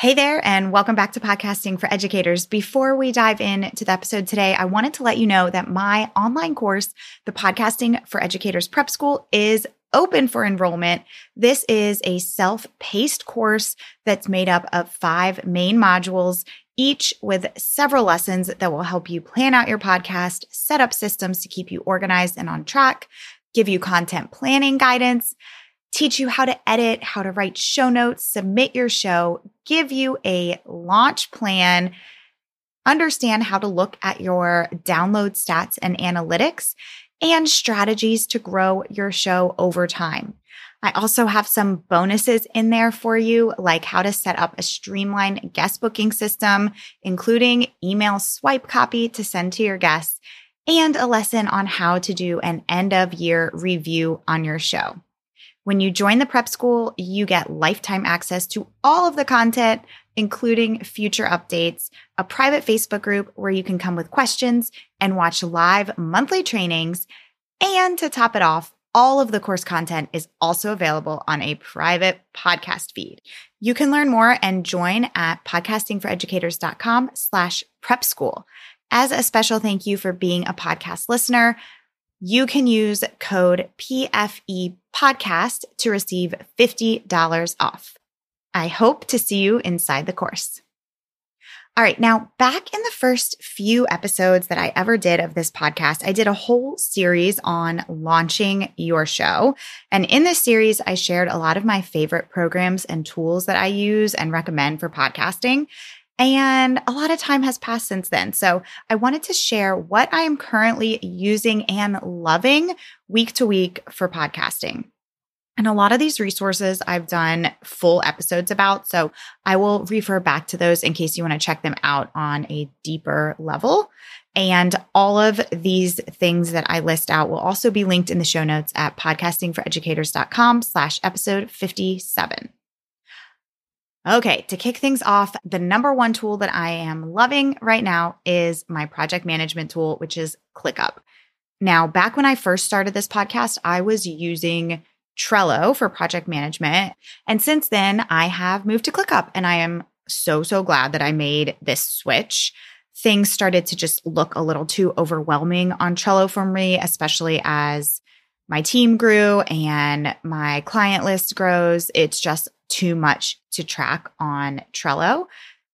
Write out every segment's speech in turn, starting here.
Hey there, and welcome back to Podcasting for Educators. Before we dive into the episode today, I wanted to let you know that my online course, the Podcasting for Educators Prep School, is open for enrollment. This is a self paced course that's made up of five main modules, each with several lessons that will help you plan out your podcast, set up systems to keep you organized and on track, give you content planning guidance teach you how to edit, how to write show notes, submit your show, give you a launch plan, understand how to look at your download stats and analytics, and strategies to grow your show over time. I also have some bonuses in there for you, like how to set up a streamlined guest booking system, including email swipe copy to send to your guests, and a lesson on how to do an end of year review on your show. When you join the prep school, you get lifetime access to all of the content, including future updates, a private Facebook group where you can come with questions and watch live monthly trainings. And to top it off, all of the course content is also available on a private podcast feed. You can learn more and join at podcastingforeducators.com slash prep school. As a special thank you for being a podcast listener, you can use code PFE podcast to receive $50 off. I hope to see you inside the course. All right. Now, back in the first few episodes that I ever did of this podcast, I did a whole series on launching your show. And in this series, I shared a lot of my favorite programs and tools that I use and recommend for podcasting. And a lot of time has passed since then. So I wanted to share what I am currently using and loving week to week for podcasting. And a lot of these resources I've done full episodes about. So I will refer back to those in case you want to check them out on a deeper level. And all of these things that I list out will also be linked in the show notes at podcastingforeducators.com slash episode 57. Okay, to kick things off, the number one tool that I am loving right now is my project management tool, which is ClickUp. Now, back when I first started this podcast, I was using Trello for project management. And since then, I have moved to ClickUp and I am so, so glad that I made this switch. Things started to just look a little too overwhelming on Trello for me, especially as my team grew and my client list grows. It's just too much to track on Trello.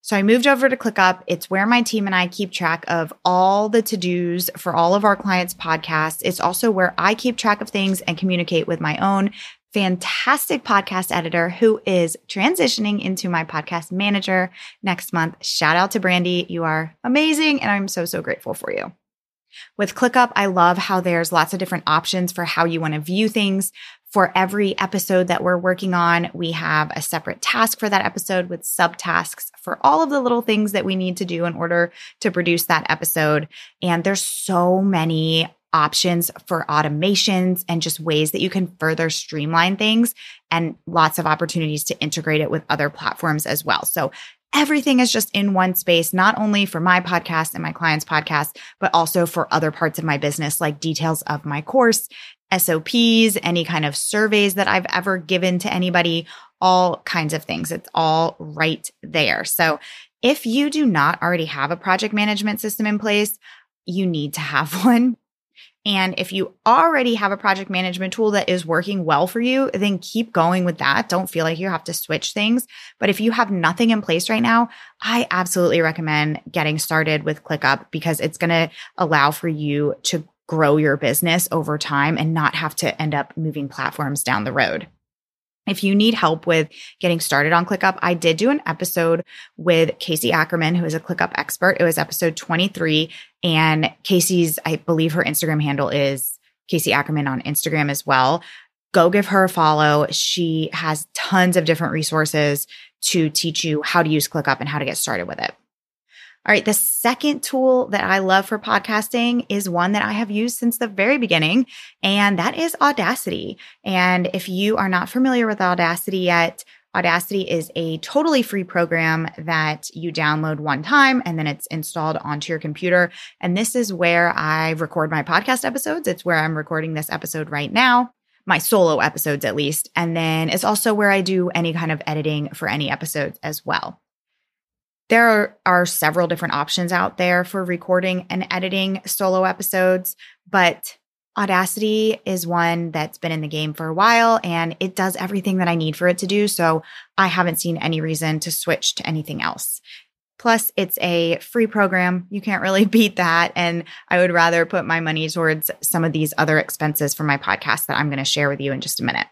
So I moved over to ClickUp. It's where my team and I keep track of all the to dos for all of our clients' podcasts. It's also where I keep track of things and communicate with my own fantastic podcast editor who is transitioning into my podcast manager next month. Shout out to Brandy. You are amazing. And I'm so, so grateful for you. With ClickUp, I love how there's lots of different options for how you want to view things. For every episode that we're working on, we have a separate task for that episode with subtasks for all of the little things that we need to do in order to produce that episode. And there's so many options for automations and just ways that you can further streamline things and lots of opportunities to integrate it with other platforms as well. So everything is just in one space, not only for my podcast and my clients' podcast, but also for other parts of my business, like details of my course, SOPs, any kind of surveys that I've ever given to anybody, all kinds of things. It's all right there. So if you do not already have a project management system in place, you need to have one and if you already have a project management tool that is working well for you, then keep going with that. Don't feel like you have to switch things. But if you have nothing in place right now, I absolutely recommend getting started with ClickUp because it's going to allow for you to grow your business over time and not have to end up moving platforms down the road. If you need help with getting started on ClickUp, I did do an episode with Casey Ackerman, who is a ClickUp expert. It was episode 23. And Casey's, I believe her Instagram handle is Casey Ackerman on Instagram as well. Go give her a follow. She has tons of different resources to teach you how to use ClickUp and how to get started with it. All right, the second tool that I love for podcasting is one that I have used since the very beginning, and that is Audacity. And if you are not familiar with Audacity yet, Audacity is a totally free program that you download one time and then it's installed onto your computer. And this is where I record my podcast episodes. It's where I'm recording this episode right now, my solo episodes at least. And then it's also where I do any kind of editing for any episodes as well. There are, are several different options out there for recording and editing solo episodes, but Audacity is one that's been in the game for a while and it does everything that I need for it to do. So I haven't seen any reason to switch to anything else. Plus, it's a free program. You can't really beat that. And I would rather put my money towards some of these other expenses for my podcast that I'm going to share with you in just a minute.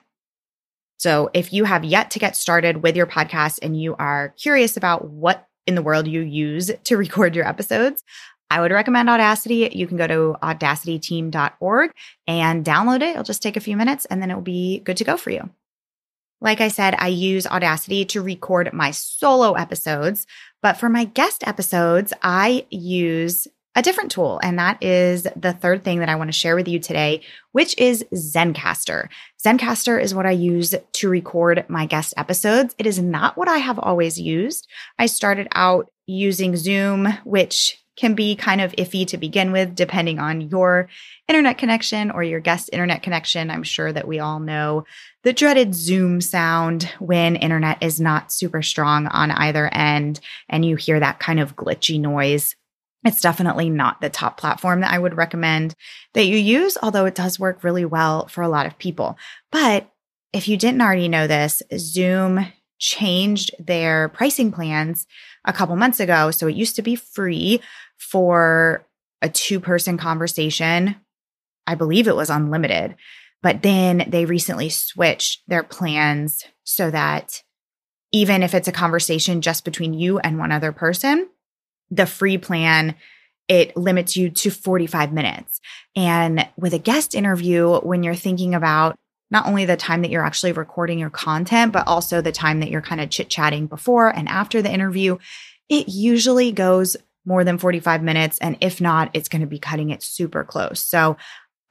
So, if you have yet to get started with your podcast and you are curious about what in the world you use to record your episodes, I would recommend Audacity. You can go to audacityteam.org and download it. It'll just take a few minutes and then it'll be good to go for you. Like I said, I use Audacity to record my solo episodes, but for my guest episodes, I use a different tool. And that is the third thing that I want to share with you today, which is Zencastr. Zencastr is what I use to record my guest episodes. It is not what I have always used. I started out using Zoom, which can be kind of iffy to begin with, depending on your internet connection or your guest internet connection. I'm sure that we all know the dreaded Zoom sound when internet is not super strong on either end and you hear that kind of glitchy noise. It's definitely not the top platform that I would recommend that you use, although it does work really well for a lot of people. But if you didn't already know this, Zoom changed their pricing plans a couple months ago. So it used to be free for a two person conversation. I believe it was unlimited. But then they recently switched their plans so that even if it's a conversation just between you and one other person, the free plan it limits you to 45 minutes. And with a guest interview, when you're thinking about not only the time that you're actually recording your content, but also the time that you're kind of chit chatting before and after the interview, it usually goes more than 45 minutes. And if not, it's going to be cutting it super close. So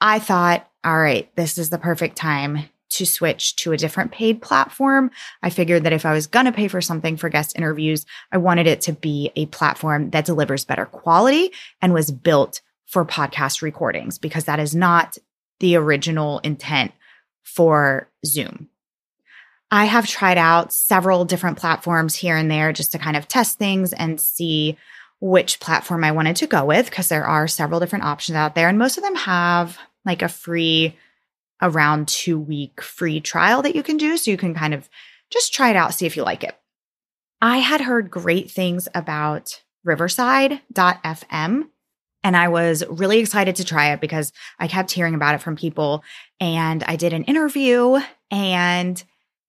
I thought, all right, this is the perfect time to switch to a different paid platform. I figured that if I was going to pay for something for guest interviews, I wanted it to be a platform that delivers better quality and was built for podcast recordings because that is not the original intent for Zoom. I have tried out several different platforms here and there just to kind of test things and see which platform I wanted to go with because there are several different options out there. And most of them have like a free, around two week free trial that you can do. So you can kind of just try it out, see if you like it. I had heard great things about riverside.fm. And I was really excited to try it because I kept hearing about it from people. And I did an interview and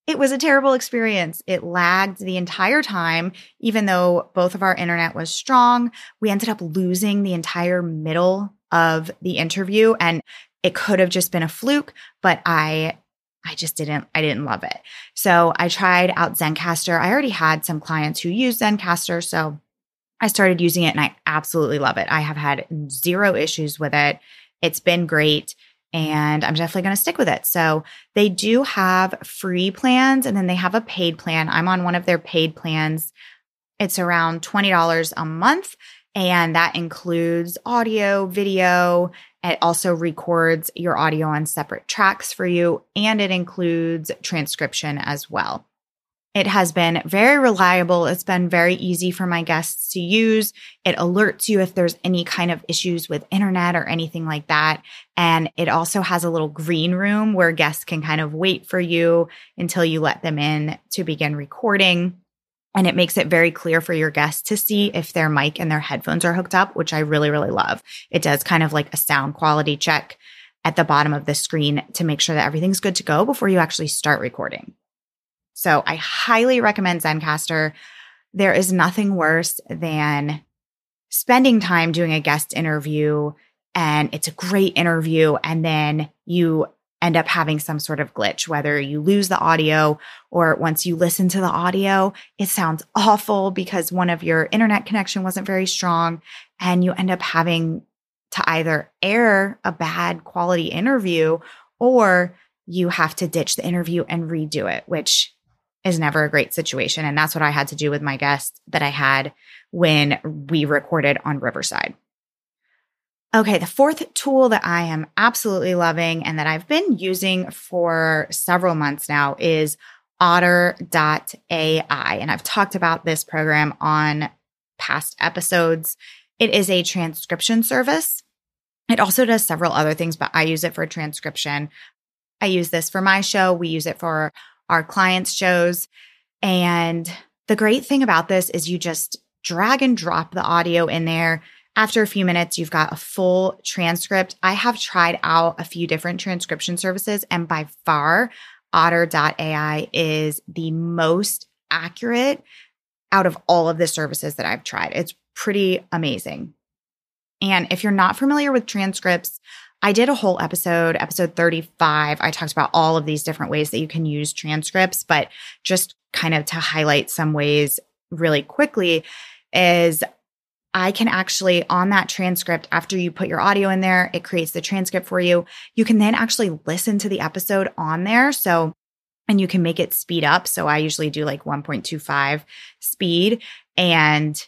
it was a terrible experience. It lagged the entire time, even though both of our internet was strong. We ended up losing the entire middle of the interview and it could have just been a fluke, but I I just didn't I didn't love it. So I tried out Zencastr. I already had some clients who use Zencastr, so I started using it and I absolutely love it. I have had zero issues with it. It's been great and I'm definitely going to stick with it. So they do have free plans and then they have a paid plan. I'm on one of their paid plans. It's around $20 a month and that includes audio, video. It also records your audio on separate tracks for you and it includes transcription as well. It has been very reliable. It's been very easy for my guests to use. It alerts you if there's any kind of issues with internet or anything like that. And it also has a little green room where guests can kind of wait for you until you let them in to begin recording. And it makes it very clear for your guests to see if their mic and their headphones are hooked up, which I really, really love. It does kind of like a sound quality check at the bottom of the screen to make sure that everything's good to go before you actually start recording. So I highly recommend Zencastr. There is nothing worse than spending time doing a guest interview and it's a great interview and then you end up having some sort of glitch, whether you lose the audio or once you listen to the audio, it sounds awful because one of your internet connection wasn't very strong and you end up having to either air a bad quality interview or you have to ditch the interview and redo it, which is never a great situation. And that's what I had to do with my guest that I had when we recorded on Riverside. Okay, the fourth tool that I am absolutely loving and that I've been using for several months now is otter.ai. And I've talked about this program on past episodes. It is a transcription service. It also does several other things, but I use it for transcription. I use this for my show. We use it for our clients' shows. And the great thing about this is you just drag and drop the audio in there. After a few minutes, you've got a full transcript. I have tried out a few different transcription services, and by far, otter.ai is the most accurate out of all of the services that I've tried. It's pretty amazing. And if you're not familiar with transcripts, I did a whole episode, episode 35. I talked about all of these different ways that you can use transcripts, but just kind of to highlight some ways really quickly is I can actually, on that transcript, after you put your audio in there, it creates the transcript for you. You can then actually listen to the episode on there. So, and you can make it speed up. So I usually do like 1.25 speed. And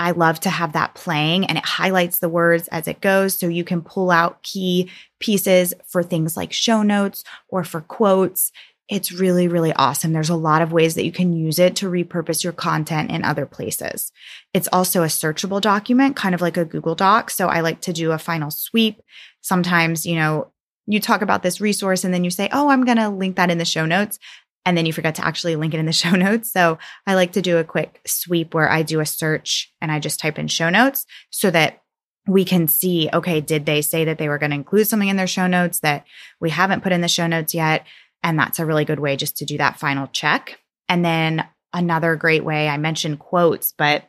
I love to have that playing and it highlights the words as it goes. So you can pull out key pieces for things like show notes or for quotes. It's really, really awesome. There's a lot of ways that you can use it to repurpose your content in other places. It's also a searchable document, kind of like a Google Doc. So I like to do a final sweep. Sometimes, you know, you talk about this resource and then you say, Oh, I'm going to link that in the show notes. And then you forget to actually link it in the show notes. So I like to do a quick sweep where I do a search and I just type in show notes so that we can see, okay, did they say that they were going to include something in their show notes that we haven't put in the show notes yet? And that's a really good way just to do that final check. And then another great way, I mentioned quotes, but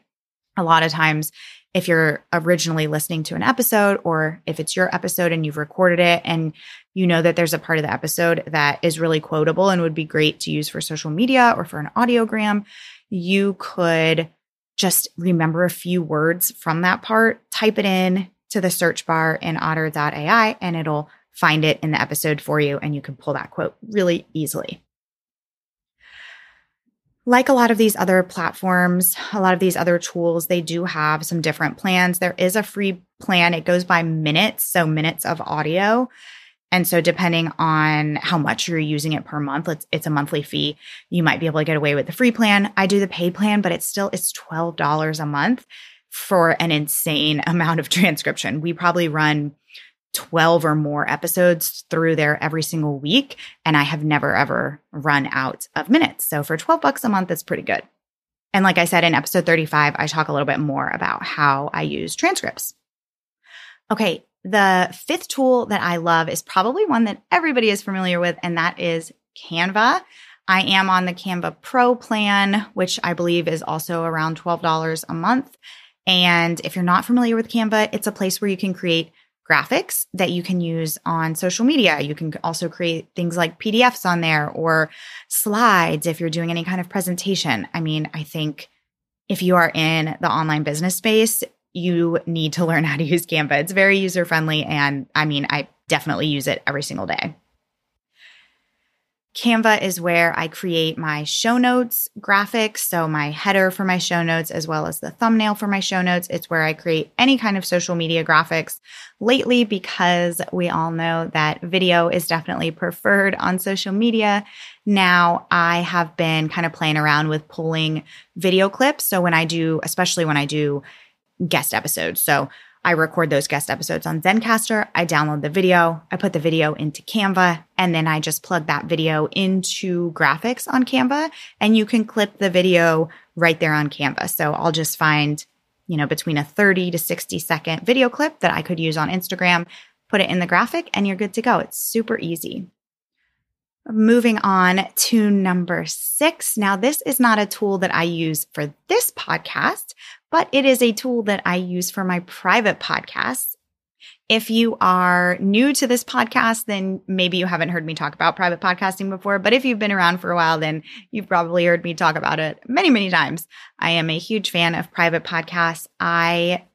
a lot of times, if you're originally listening to an episode or if it's your episode and you've recorded it and you know that there's a part of the episode that is really quotable and would be great to use for social media or for an audiogram, you could just remember a few words from that part, type it in to the search bar in otter.ai, and it'll find it in the episode for you and you can pull that quote really easily. Like a lot of these other platforms, a lot of these other tools, they do have some different plans. There is a free plan. It goes by minutes, so minutes of audio. And so depending on how much you're using it per month, it's, it's a monthly fee. You might be able to get away with the free plan. I do the paid plan, but it's still it's $12 a month for an insane amount of transcription. We probably run 12 or more episodes through there every single week. And I have never ever run out of minutes. So for 12 bucks a month, it's pretty good. And like I said in episode 35, I talk a little bit more about how I use transcripts. Okay. The fifth tool that I love is probably one that everybody is familiar with, and that is Canva. I am on the Canva Pro plan, which I believe is also around $12 a month. And if you're not familiar with Canva, it's a place where you can create graphics that you can use on social media. You can also create things like PDFs on there or slides if you're doing any kind of presentation. I mean, I think if you are in the online business space, you need to learn how to use Canva. It's very user friendly. And I mean, I definitely use it every single day. Canva is where I create my show notes graphics. So, my header for my show notes, as well as the thumbnail for my show notes. It's where I create any kind of social media graphics. Lately, because we all know that video is definitely preferred on social media, now I have been kind of playing around with pulling video clips. So, when I do, especially when I do guest episodes. So, I record those guest episodes on Zencastr. I download the video. I put the video into Canva and then I just plug that video into graphics on Canva and you can clip the video right there on Canva. So I'll just find, you know, between a 30 to 60 second video clip that I could use on Instagram, put it in the graphic and you're good to go. It's super easy. Moving on to number six. Now, this is not a tool that I use for this podcast, but it is a tool that I use for my private podcasts. If you are new to this podcast, then maybe you haven't heard me talk about private podcasting before. But if you've been around for a while, then you've probably heard me talk about it many, many times. I am a huge fan of private podcasts. I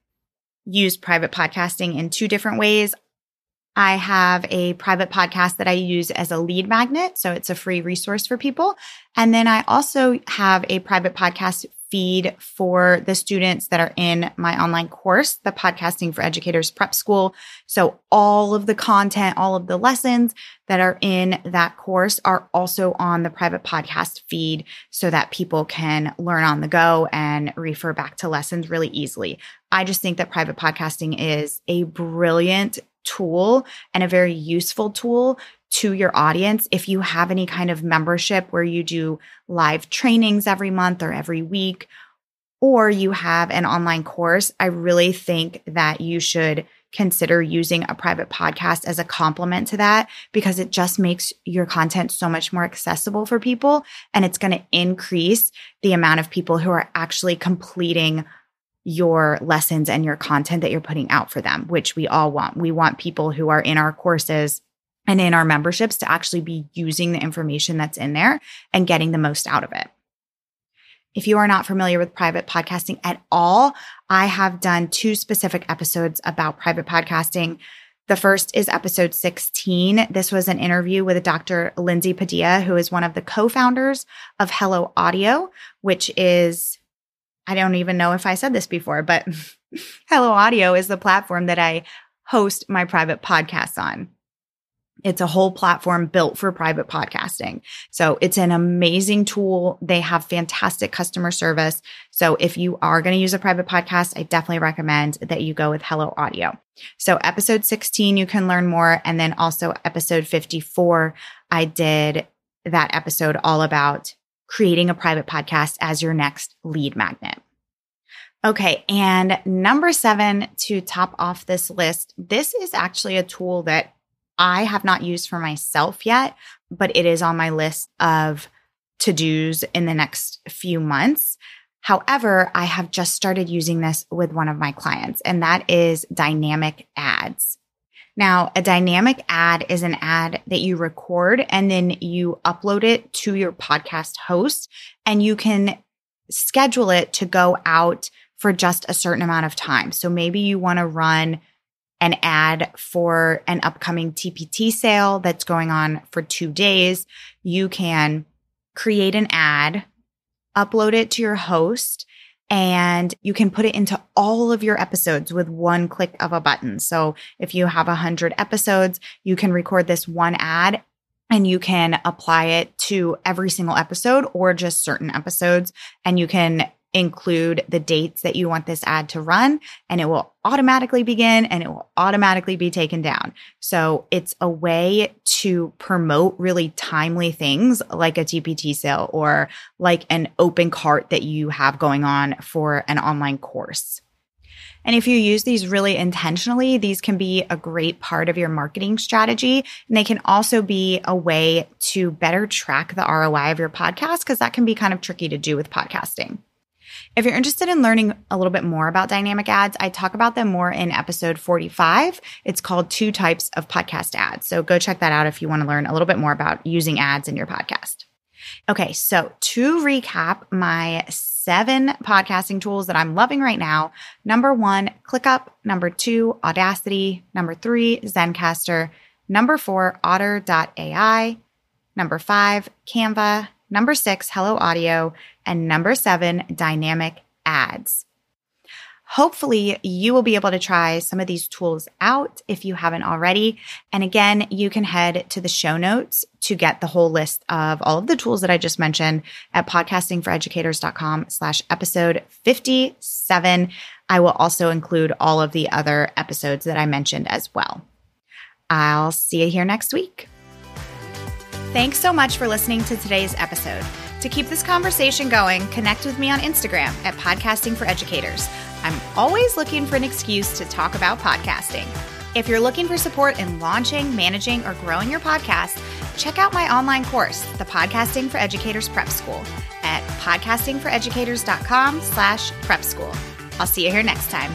use private podcasting in two different ways. I have a private podcast that I use as a lead magnet. So it's a free resource for people. And then I also have a private podcast feed for the students that are in my online course, the Podcasting for Educators Prep School. So all of the content, all of the lessons that are in that course are also on the private podcast feed so that people can learn on the go and refer back to lessons really easily. I just think that private podcasting is a brilliant tool and a very useful tool to your audience. If you have any kind of membership where you do live trainings every month or every week, or you have an online course, I really think that you should consider using a private podcast as a complement to that because it just makes your content so much more accessible for people and it's going to increase the amount of people who are actually completing your lessons and your content that you're putting out for them, which we all want. We want people who are in our courses and in our memberships to actually be using the information that's in there and getting the most out of it. If you are not familiar with private podcasting at all, I have done two specific episodes about private podcasting. The first is episode 16. This was an interview with Dr. Lindsay Padilla, who is one of the co founders of Hello Audio, which is, I don't even know if I said this before, but Hello Audio is the platform that I host my private podcasts on. It's a whole platform built for private podcasting. So it's an amazing tool. They have fantastic customer service. So if you are going to use a private podcast, I definitely recommend that you go with Hello Audio. So episode 16, you can learn more. And then also episode 54, I did that episode all about creating a private podcast as your next lead magnet. Okay. And number seven to top off this list, this is actually a tool that I have not used for myself yet, but it is on my list of to dos in the next few months. However, I have just started using this with one of my clients, and that is dynamic ads. Now, a dynamic ad is an ad that you record and then you upload it to your podcast host, and you can schedule it to go out for just a certain amount of time. So maybe you want to run an ad for an upcoming TPT sale that's going on for two days, you can create an ad, upload it to your host, and you can put it into all of your episodes with one click of a button. So if you have a hundred episodes, you can record this one ad and you can apply it to every single episode or just certain episodes. And you can include the dates that you want this ad to run and it will automatically begin and it will automatically be taken down. So it's a way to promote really timely things like a TPT sale or like an open cart that you have going on for an online course. And if you use these really intentionally, these can be a great part of your marketing strategy. And they can also be a way to better track the ROI of your podcast because that can be kind of tricky to do with podcasting. If you're interested in learning a little bit more about dynamic ads, I talk about them more in episode 45. It's called Two Types of Podcast Ads. So go check that out if you want to learn a little bit more about using ads in your podcast. Okay, so to recap my seven podcasting tools that I'm loving right now number one, ClickUp. Number two, Audacity. Number three, Zencastr, Number four, Otter.ai. Number five, Canva. Number six, Hello Audio. And number seven, dynamic ads. Hopefully, you will be able to try some of these tools out if you haven't already. And again, you can head to the show notes to get the whole list of all of the tools that I just mentioned at podcastingforeducators.com slash episode 57. I will also include all of the other episodes that I mentioned as well. I'll see you here next week. Thanks so much for listening to today's episode. To keep this conversation going, connect with me on Instagram at Podcasting for Educators. I'm always looking for an excuse to talk about podcasting. If you're looking for support in launching, managing, or growing your podcast, check out my online course, the Podcasting for Educators Prep School, at podcastingforeducators.com slash prep school. I'll see you here next time.